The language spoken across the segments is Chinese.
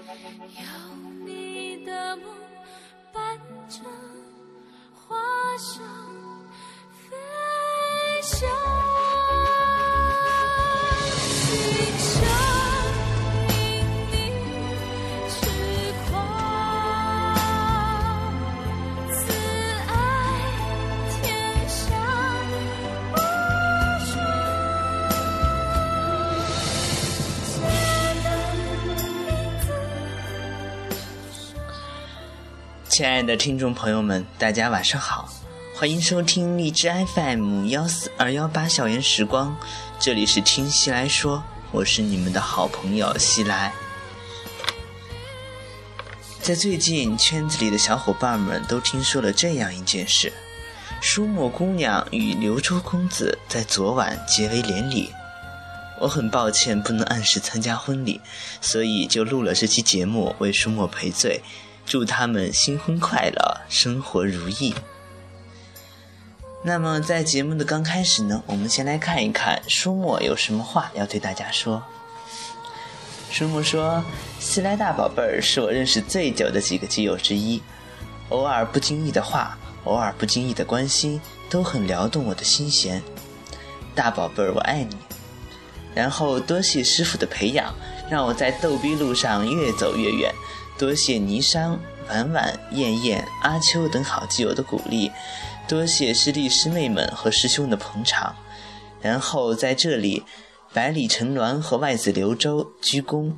有你的梦伴着花香。亲爱的听众朋友们，大家晚上好，欢迎收听荔枝 FM 幺四二幺八校园时光，这里是听西来说，我是你们的好朋友西来。在最近，圈子里的小伙伴们都听说了这样一件事：舒墨姑娘与刘周公子在昨晚结为连理。我很抱歉不能按时参加婚礼，所以就录了这期节目为舒墨赔罪，祝他们新婚快乐，生活如意。那么在节目的刚开始呢，我们先来看一看舒墨有什么话要对大家说。舒墨说：“西来大宝贝儿是我认识最久的几个基友之一，偶尔不经意的话，偶尔不经意的关心，都很撩动我的心弦。大宝贝儿，我爱你。”然后多谢师傅的培养，让我在逗逼路上越走越远。多谢霓裳、婉婉、燕燕、阿秋等好基友的鼓励，多谢师弟师妹们和师兄的捧场。然后在这里，百里陈鸾和外子刘周鞠躬，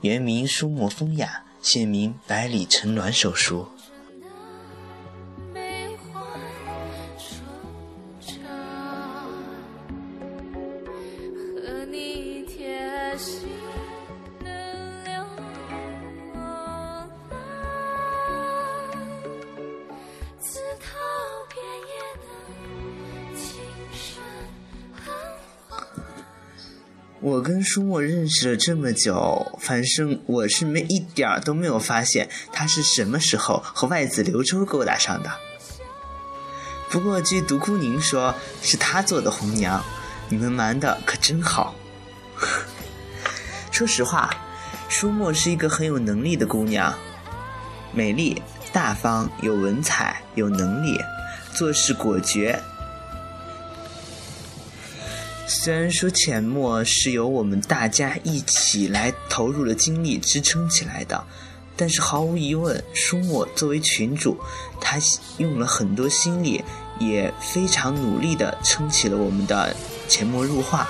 原名舒墨风雅，现名百里陈鸾手书。我跟舒墨认识了这么久，反正我是没一点儿都没有发现他是什么时候和外子刘周勾搭上的。不过据独孤宁说，是他做的红娘，你们瞒的可真好。说实话，舒墨是一个很有能力的姑娘，美丽、大方、有文采、有能力，做事果决，虽然说浅墨是由我们大家一起来投入了精力支撑起来的，但是毫无疑问，舒墨作为群主，他用了很多心力，也非常努力地撑起了我们的浅墨入画。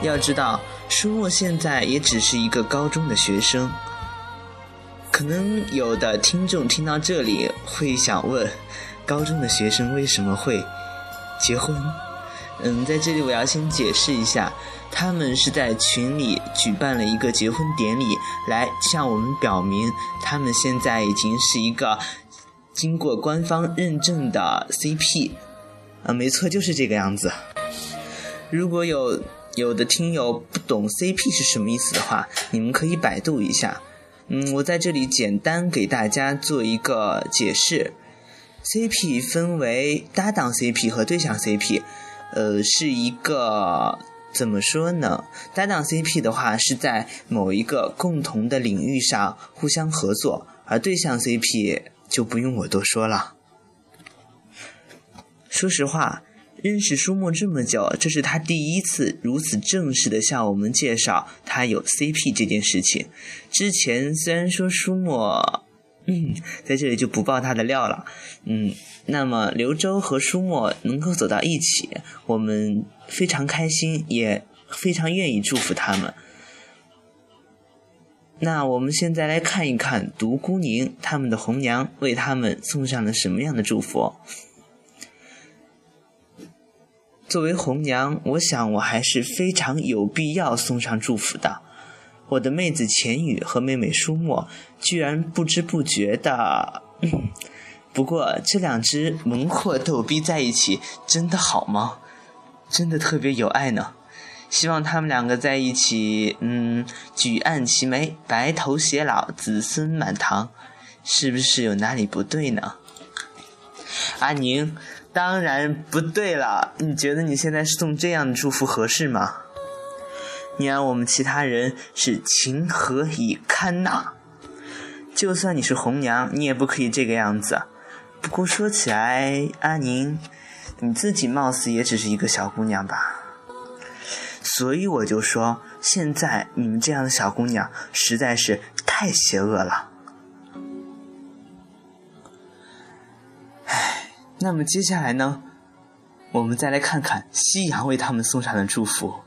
要知道，舒墨现在也只是一个高中的学生，可能有的听众听到这里会想问：高中的学生为什么会结婚？嗯，在这里我要先解释一下，他们是在群里举办了一个结婚典礼，来向我们表明他们现在已经是一个经过官方认证的 CP。啊，没错，就是这个样子。如果有有的听友不懂 CP 是什么意思的话，你们可以百度一下。嗯，我在这里简单给大家做一个解释。CP 分为搭档 CP 和对象 CP，呃，是一个怎么说呢？搭档 CP 的话是在某一个共同的领域上互相合作，而对象 CP 就不用我多说了。说实话，认识舒墨这么久，这是他第一次如此正式的向我们介绍他有 CP 这件事情。之前虽然说舒墨，嗯，在这里就不爆他的料了，嗯，那么刘周和舒墨能够走到一起，我们非常开心，也非常愿意祝福他们。那我们现在来看一看独孤宁他们的红娘为他们送上了什么样的祝福。作为红娘，我想我还是非常有必要送上祝福的。我的妹子浅雨和妹妹舒墨居然不知不觉的，不过这两只萌货逗逼在一起真的好吗？真的特别有爱呢。希望他们两个在一起，嗯，举案齐眉，白头偕老，子孙满堂，是不是有哪里不对呢？阿宁，当然不对了。你觉得你现在送这样的祝福合适吗？你让我们其他人是情何以堪呐？就算你是红娘，你也不可以这个样子。不过说起来，阿宁，你自己貌似也只是一个小姑娘吧？所以我就说，现在你们这样的小姑娘实在是太邪恶了。唉，那么接下来呢？我们再来看看夕阳为他们送上的祝福。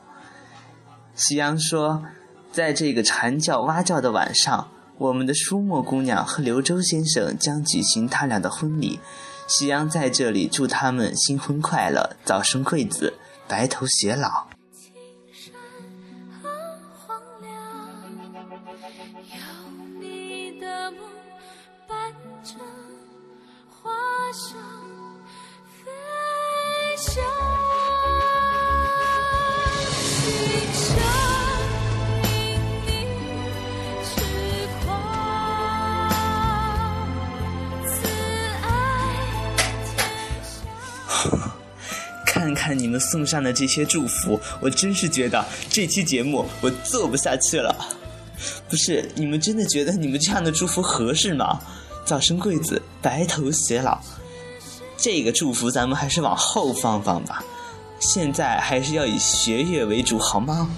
夕阳说，在这个蝉叫蛙叫的晚上。我们的舒墨姑娘和刘周先生将举行他俩的婚礼，夕阳在这里祝他们新婚快乐，早生贵子，白头偕老。看你们送上的这些祝福，我真是觉得这期节目我做不下去了。不是，你们真的觉得你们这样的祝福合适吗？早生贵子，白头偕老，这个祝福咱们还是往后放放吧。现在还是要以学业为主，好吗？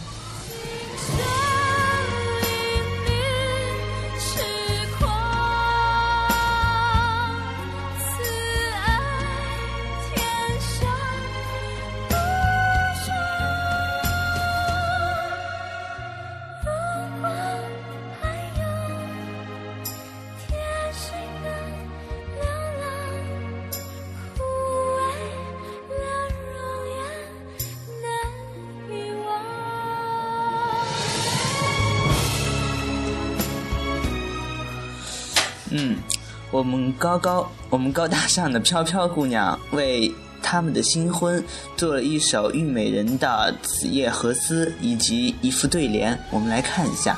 我们高高，我们高大上的飘飘姑娘为他们的新婚做了一首《虞美人》的《子夜何思》以及一副对联，我们来看一下。《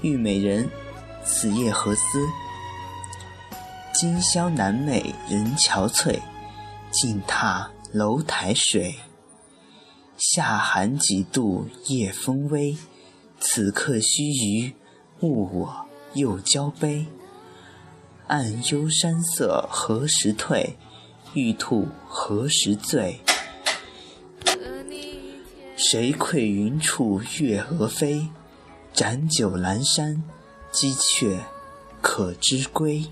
虞美人》，子夜何思？今宵难寐人憔悴，静踏楼台水。夏寒几度夜风微，此刻须臾误我又交杯。暗幽山色何时退？玉兔何时醉？谁愧云处月娥飞？斩酒阑珊，鸡雀可知归？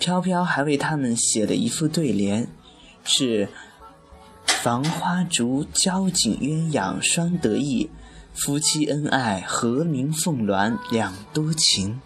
飘飘还为他们写了一副对联，是“防花烛交颈鸳鸯双得意，夫妻恩爱和鸣凤鸾两多情。”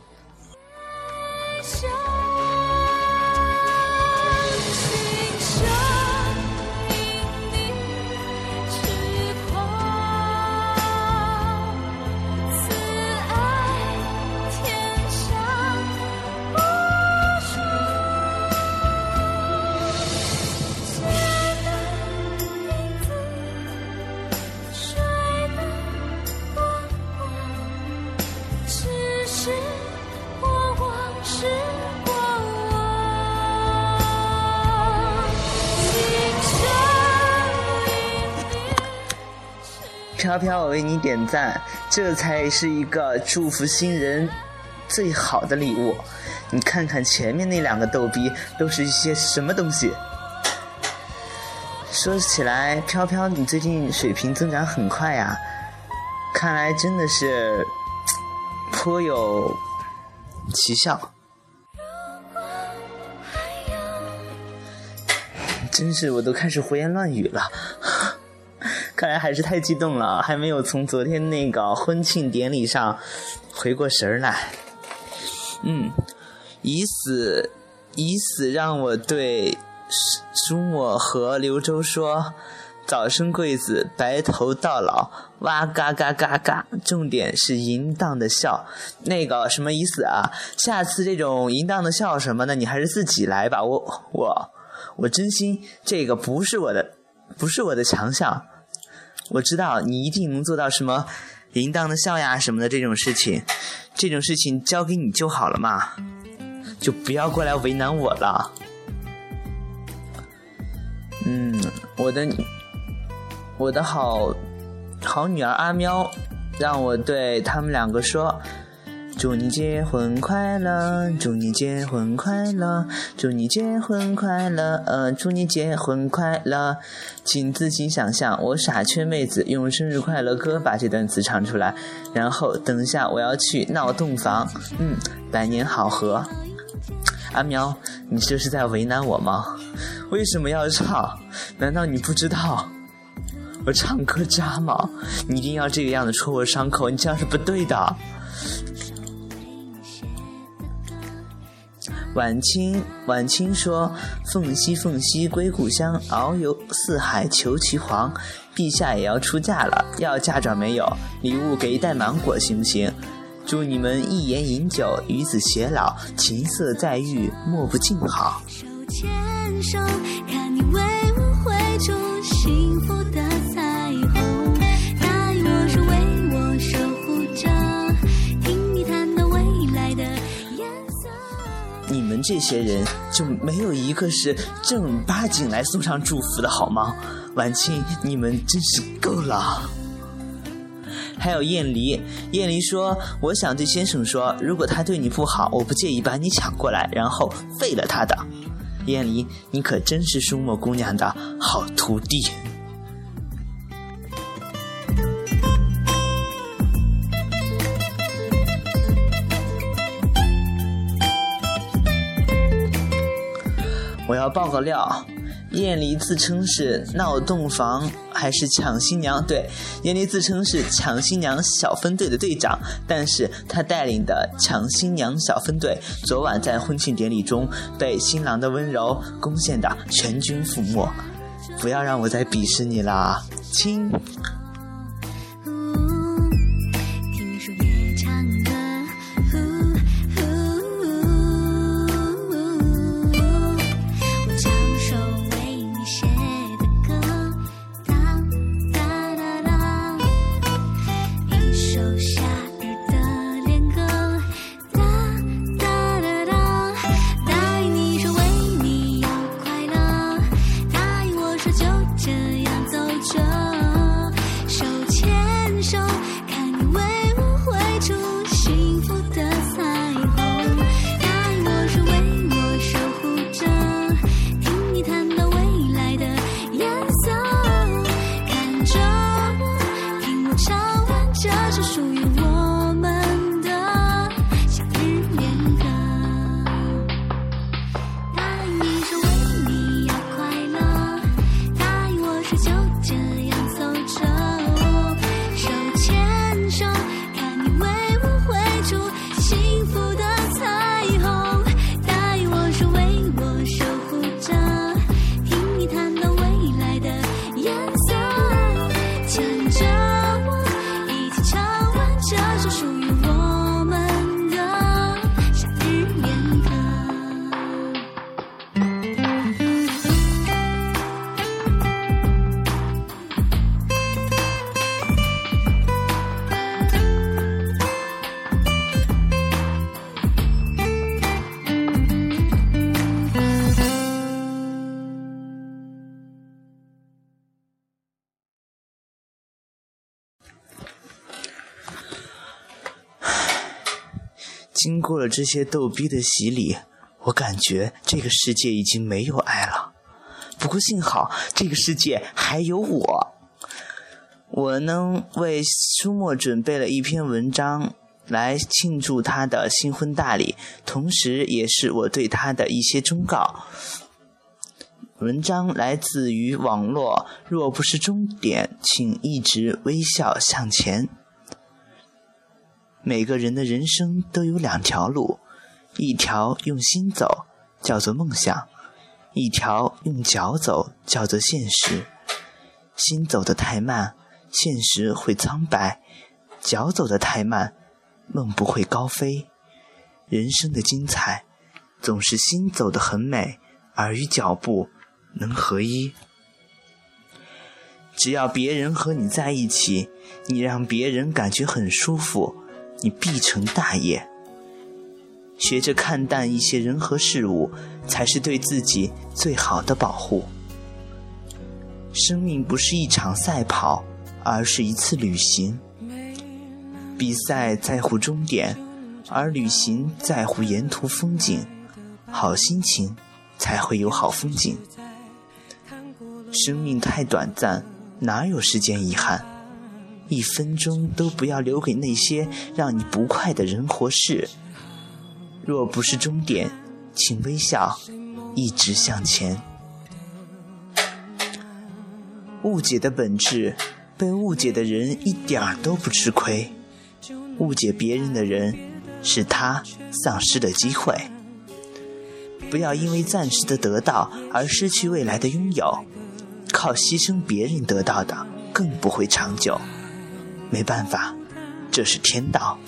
飘飘，我为你点赞，这才是一个祝福新人最好的礼物。你看看前面那两个逗逼都是一些什么东西？说起来，飘飘，你最近水平增长很快呀，看来真的是颇有奇效。真是，我都开始胡言乱语了。看来还是太激动了，还没有从昨天那个婚庆典礼上回过神来。嗯，以死以死让我对舒舒沫和刘周说：“早生贵子，白头到老。”哇嘎嘎嘎嘎！重点是淫荡的笑，那个什么意思啊？下次这种淫荡的笑什么的，你还是自己来吧。我我我真心这个不是我的，不是我的强项。我知道你一定能做到什么淫荡的笑呀什么的这种事情，这种事情交给你就好了嘛，就不要过来为难我了。嗯，我的我的好好女儿阿喵，让我对他们两个说，祝你结婚快乐，祝你结婚快乐，祝你结婚快乐，呃，祝你结婚快乐。请自行想象，我傻缺妹子用生日快乐歌把这段词唱出来，然后等一下我要去闹洞房，嗯，百年好合。阿喵，你这是在为难我吗？为什么要唱？难道你不知道我唱歌渣吗？你一定要这个样子戳我伤口，你这样是不对的。晚清，晚清说：“凤兮凤兮归故乡，遨游四海求其凰。陛下也要出嫁了，要嫁妆没有？礼物给一袋芒果行不行？祝你们一言饮酒，与子偕老，琴瑟在御，莫不静好。”手牵手，看你为我绘出幸福的这些人就没有一个是正儿八经来送上祝福的好吗？晚清，你们真是够了。还有燕离，燕离说：“我想对先生说，如果他对你不好，我不介意把你抢过来，然后废了他的。”燕离，你可真是舒墨姑娘的好徒弟。要爆个料，燕离自称是闹洞房还是抢新娘？对，燕离自称是抢新娘小分队的队长，但是他带领的抢新娘小分队昨晚在婚庆典礼中被新郎的温柔攻陷的全军覆没。不要让我再鄙视你啦，亲！经过了这些逗逼的洗礼，我感觉这个世界已经没有爱了。不过幸好这个世界还有我。我呢为舒墨准备了一篇文章来庆祝他的新婚大礼，同时也是我对他的一些忠告。文章来自于网络，若不是终点，请一直微笑向前。每个人的人生都有两条路，一条用心走，叫做梦想；一条用脚走，叫做现实。心走得太慢，现实会苍白；脚走得太慢，梦不会高飞。人生的精彩，总是心走得很美，而与脚步能合一。只要别人和你在一起，你让别人感觉很舒服，你必成大业。学着看淡一些人和事物，才是对自己最好的保护。生命不是一场赛跑，而是一次旅行。比赛在乎终点，而旅行在乎沿途风景，好心情才会有好风景。生命太短暂，哪有时间遗憾？一分钟都不要留给那些让你不快的人或事。若不是终点，请微笑，一直向前。误解的本质，被误解的人一点儿都不吃亏。误解别人的人，是他丧失了机会。不要因为暂时的得到而失去未来的拥有。靠牺牲别人得到的，更不会长久。没办法，这是天道。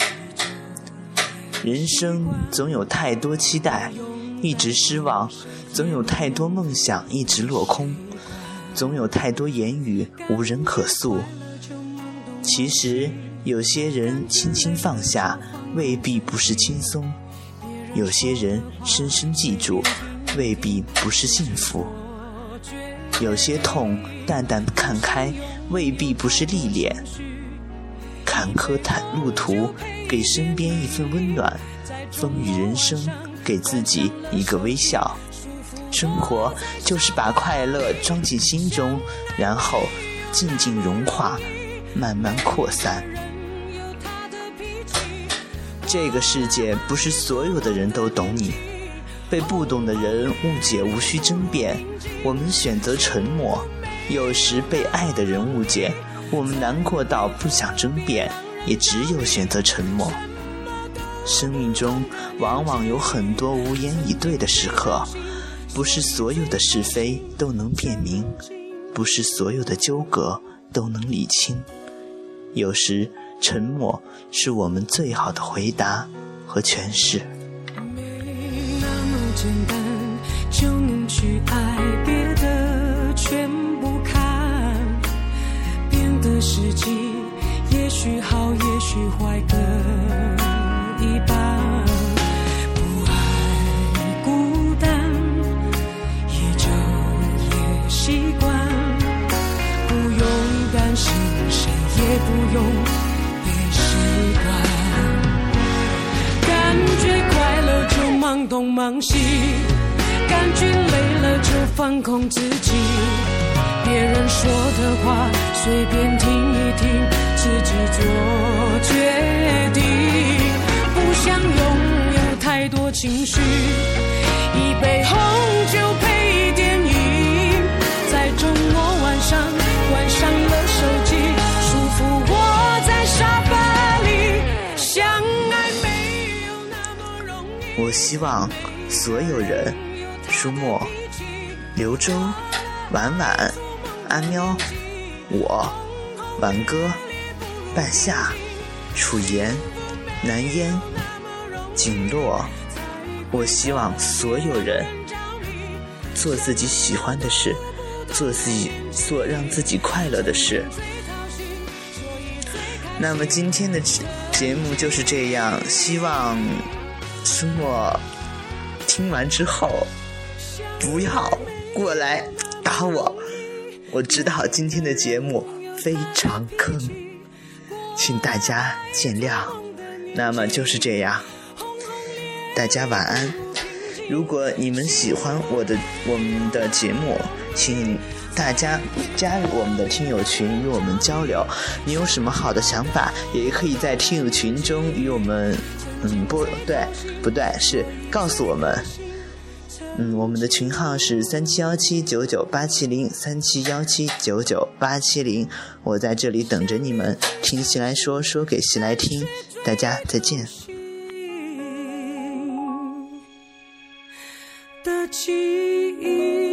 人生总有太多期待，一直失望；总有太多梦想，一直落空。总有太多言语无人可诉。其实有些人轻轻放下，未必不是轻松；有些人深深记住，未必不是幸福。有些痛淡淡看开，未必不是历练。坎坷坦路途，给身边一份温暖；风雨人生，给自己一个微笑。生活就是把快乐装进心中，然后静静融化，慢慢扩散。这个世界不是所有的人都懂你，被不懂的人误解无需争辩，我们选择沉默。有时被爱的人误解，我们难过到不想争辩，也只有选择沉默。生命中往往有很多无言以对的时刻。不是所有的是非都能辨明，不是所有的纠葛都能理清。有时沉默是我们最好的回答和诠释。时机，也许好，也许坏各一半。不爱孤单，也就也习惯。不用担心，谁也不用被习惯。感觉快乐就忙东忙西，感觉累了就放空自己。别人说的话随便听一听，自己做决定。不想拥有太多情绪，一杯红酒配电影，在周末晚上关上了手机，舒服窝在沙发里，相爱没有那么容易。我希望所有人，舒沫、刘洲、婉婉、阿喵、我、婉哥、半夏、楚言、南烟、景洛，我希望所有人做自己喜欢的事，做自己做让自己快乐的事。那么今天的节目就是这样，希望苏沫听完之后不要过来打我。我知道今天的节目非常坑，请大家见谅。那么就是这样，大家晚安。如果你们喜欢我的我们的节目，请大家加入我们的听友群与我们交流。你有什么好的想法，也可以在听友群中与我们，嗯，不对，不对，是告诉我们。嗯，我们的群号是三七幺七九九八七零三七幺七九九八七零，我在这里等着你们。听西来说，说给西来听。大家再见。的记忆。